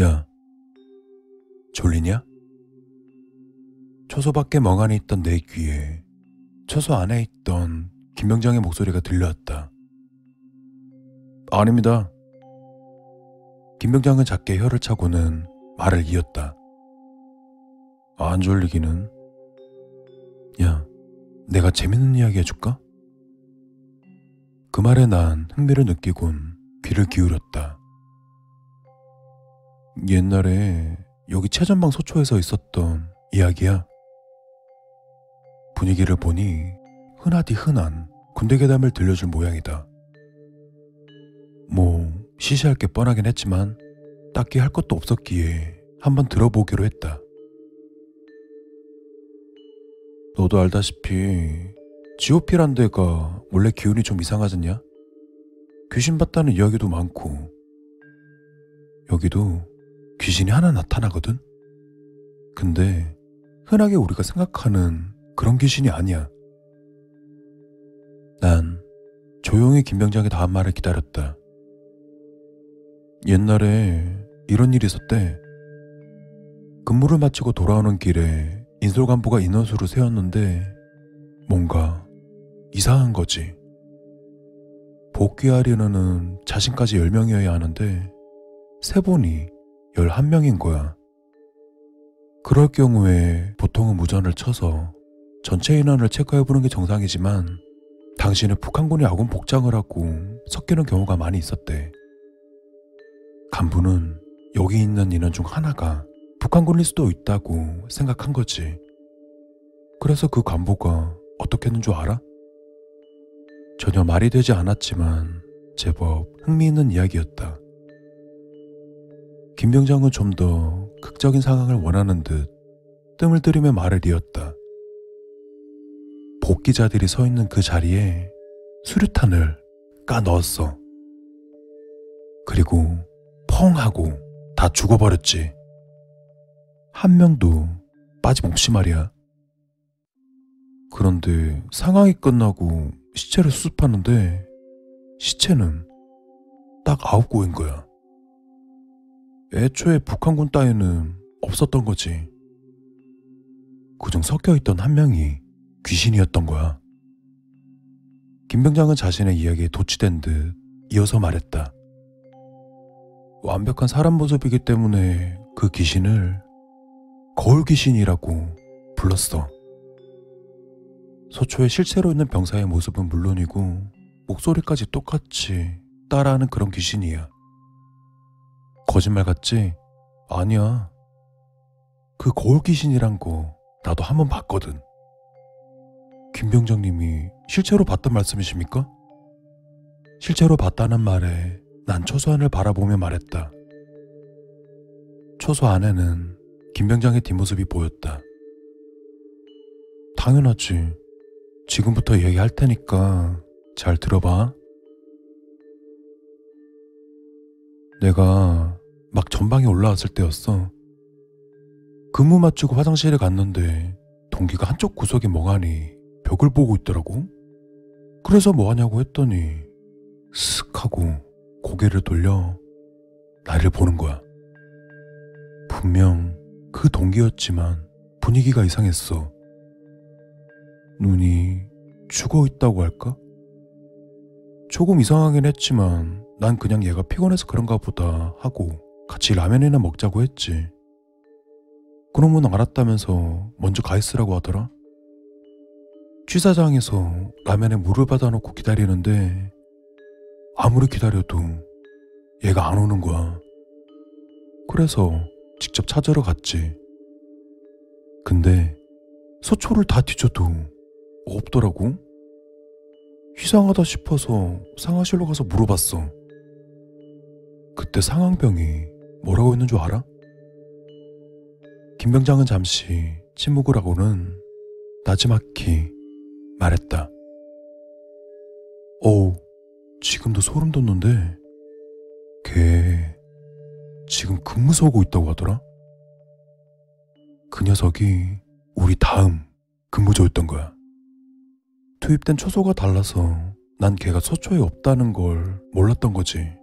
야, 졸리냐? 초소 밖에 멍하니 있던 내 귀에 초소 안에 있던 김병장의 목소리가 들려왔다. 아닙니다. 김병장은 작게 혀를 차고는 말을 이었다. 안 졸리기는. 야, 내가 재밌는 이야기 해줄까? 그 말에 난 흥미를 느끼곤 귀를 기울였다. 옛날에 여기 최전방 소초에서 있었던 이야기야. 분위기를 보니 흔하디 흔한 군대 괴담을 들려줄 모양이다. 뭐 시시할 게 뻔하긴 했지만 딱히 할 것도 없었기에 한번 들어보기로 했다. 너도 알다시피 지오피란 데가 원래 기운이 좀 이상하잖냐? 귀신 봤다는 이야기도 많고 여기도 귀신이 하나 나타나거든? 근데 흔하게 우리가 생각하는 그런 귀신이 아니야. 난 조용히 김병장의 다음 말을 기다렸다. 옛날에 이런 일이 있었대. 근무를 마치고 돌아오는 길에 인솔 간부가 인원수를 세웠는데 뭔가 이상한 거지. 복귀하려는 자신까지 10명이어야 하는데 세 번이 11명인 거야. 그럴 경우에 보통은 무전을 쳐서 전체 인원을 체크해보는 게 정상이지만 당신은 북한군이 아군 복장을 하고 섞이는 경우가 많이 있었대. 간부는 여기 있는 인원 중 하나가 북한군일 수도 있다고 생각한 거지. 그래서 그 간부가 어떻게 했는 줄 알아? 전혀 말이 되지 않았지만 제법 흥미있는 이야기였다. 김병장은 좀 더 극적인 상황을 원하는 듯 뜸을 들이며 말을 이었다. 복귀자들이 서 있는 그 자리에 수류탄을 까 넣었어. 그리고 펑 하고 다 죽어버렸지. 한 명도 빠짐없이 말이야. 그런데 상황이 끝나고 시체를 수습하는데 시체는 딱 아홉 구인 거야. 애초에 북한군 따위는 없었던 거지. 그중 섞여 있던 한 명이 귀신이었던 거야. 김병장은 자신의 이야기에 도취된 듯 이어서 말했다. 완벽한 사람 모습이기 때문에 그 귀신을 거울 귀신이라고 불렀어. 소초에 실제로 있는 병사의 모습은 물론이고 목소리까지 똑같이 따라하는 그런 귀신이야. 거짓말 같지? 아니야. 그 거울 귀신이란 거 나도 한번 봤거든. 김병장님이 실제로 봤단 말씀이십니까? 실제로 봤다는 말에 난 초소 안을 바라보며 말했다. 초소 안에는 김병장의 뒷모습이 보였다. 당연하지. 지금부터 얘기할 테니까 잘 들어봐. 내가 막 전방에 올라왔을 때였어. 근무 마치고 화장실에 갔는데 동기가 한쪽 구석에 멍하니 벽을 보고 있더라고. 그래서 뭐 하냐고 했더니 쓱 하고 고개를 돌려 나를 보는 거야. 분명 그 동기였지만 분위기가 이상했어. 눈이 죽어 있다고 할까? 조금 이상하긴 했지만 난 그냥 얘가 피곤해서 그런가 보다 하고 같이 라면이나 먹자고 했지. 그러면 알았다면서 먼저 가 있으라고 하더라. 취사장에서 라면에 물을 받아놓고 기다리는데 아무리 기다려도 얘가 안 오는 거야. 그래서 직접 찾으러 갔지. 근데 소초를 다 뒤져도 없더라고. 이상하다 싶어서 상하실로 가서 물어봤어. 그때 상황병이 뭐라고 했는 줄 알아? 김병장은 잠시 침묵을 하고는 나지막히 말했다. 어우, 지금도 소름 돋는데, 걔 지금 근무서고 있다고 하더라? 그 녀석이 우리 다음 근무조였던 거야. 투입된 초소가 달라서 난 걔가 소초에 없다는 걸 몰랐던 거지.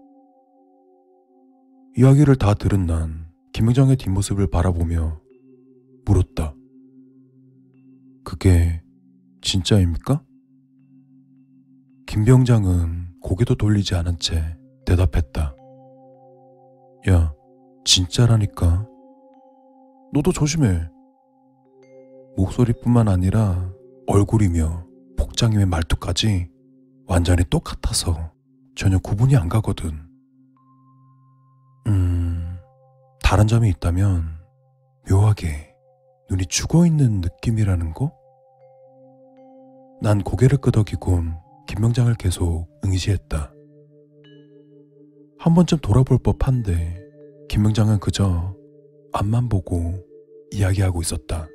이야기를 다 들은 난 김병장의 뒷모습을 바라보며 물었다. 그게 진짜입니까? 김병장은 고개도 돌리지 않은 채 대답했다. 야, 진짜라니까. 너도 조심해. 목소리뿐만 아니라 얼굴이며 복장이며 말투까지 완전히 똑같아서 전혀 구분이 안 가거든. 다른 점이 있다면 묘하게 눈이 죽어 있는 느낌이라는 거? 난 고개를 끄덕이곤 김명장을 계속 응시했다. 한 번쯤 돌아볼 법한데 김명장은 그저 앞만 보고 이야기하고 있었다.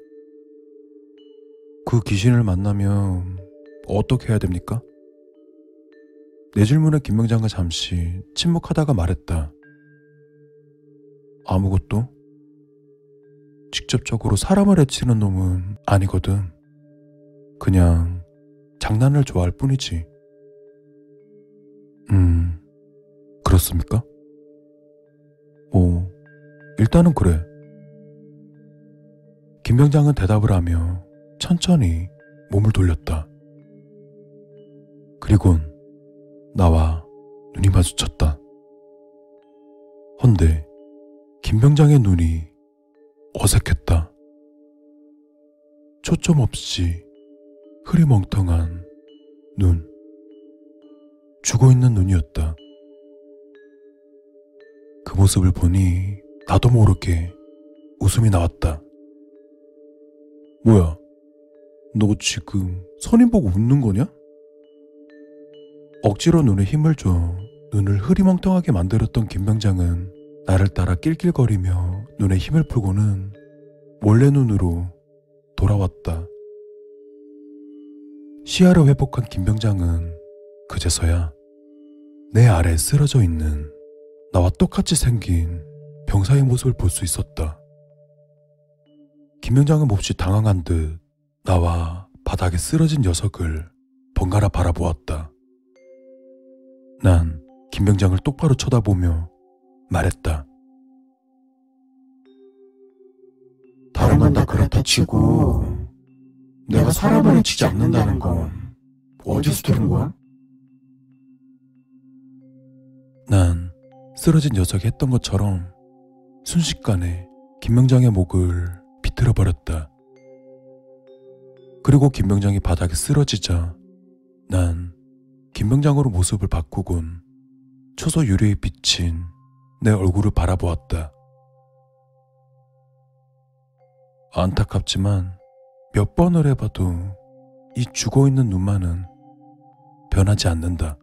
그 귀신을 만나면 어떻게 해야 됩니까? 내 질문에 김명장은 잠시 침묵하다가 말했다. 아무것도? 직접적으로 사람을 해치는 놈은 아니거든. 그냥 장난을 좋아할 뿐이지. 음, 그렇습니까? 뭐, 일단은 그래. 김병장은 대답을 하며 천천히 몸을 돌렸다. 그리곤 나와 눈이 마주쳤다. 헌데 김병장의 눈이 어색했다. 초점 없이 흐리멍텅한 눈. 죽어 있는 눈이었다. 그 모습을 보니 나도 모르게 웃음이 나왔다. 뭐야? 너 지금 선임 보고 웃는 거냐? 억지로 눈에 힘을 줘 눈을 흐리멍텅하게 만들었던 김병장은 나를 따라 낄낄거리며 눈에 힘을 풀고는 몰래 눈으로 돌아왔다. 시야를 회복한 김병장은 그제서야 내 아래 쓰러져 있는 나와 똑같이 생긴 병사의 모습을 볼 수 있었다. 김병장은 몹시 당황한 듯 나와 바닥에 쓰러진 녀석을 번갈아 바라보았다. 난 김병장을 똑바로 쳐다보며 말했다. 다른 건 다 그렇다 치고 내가 사람을 해치지 않는다는 건 어디서 들은 거야? 난 쓰러진 녀석이 했던 것처럼 순식간에 김명장의 목을 비틀어 버렸다. 그리고 김명장이 바닥에 쓰러지자 난 김명장으로 모습을 바꾸곤 초소 유리에 비친 내 얼굴을 바라보았다. 안타깝지만 몇 번을 해봐도 이 죽어 있는 눈만은 변하지 않는다.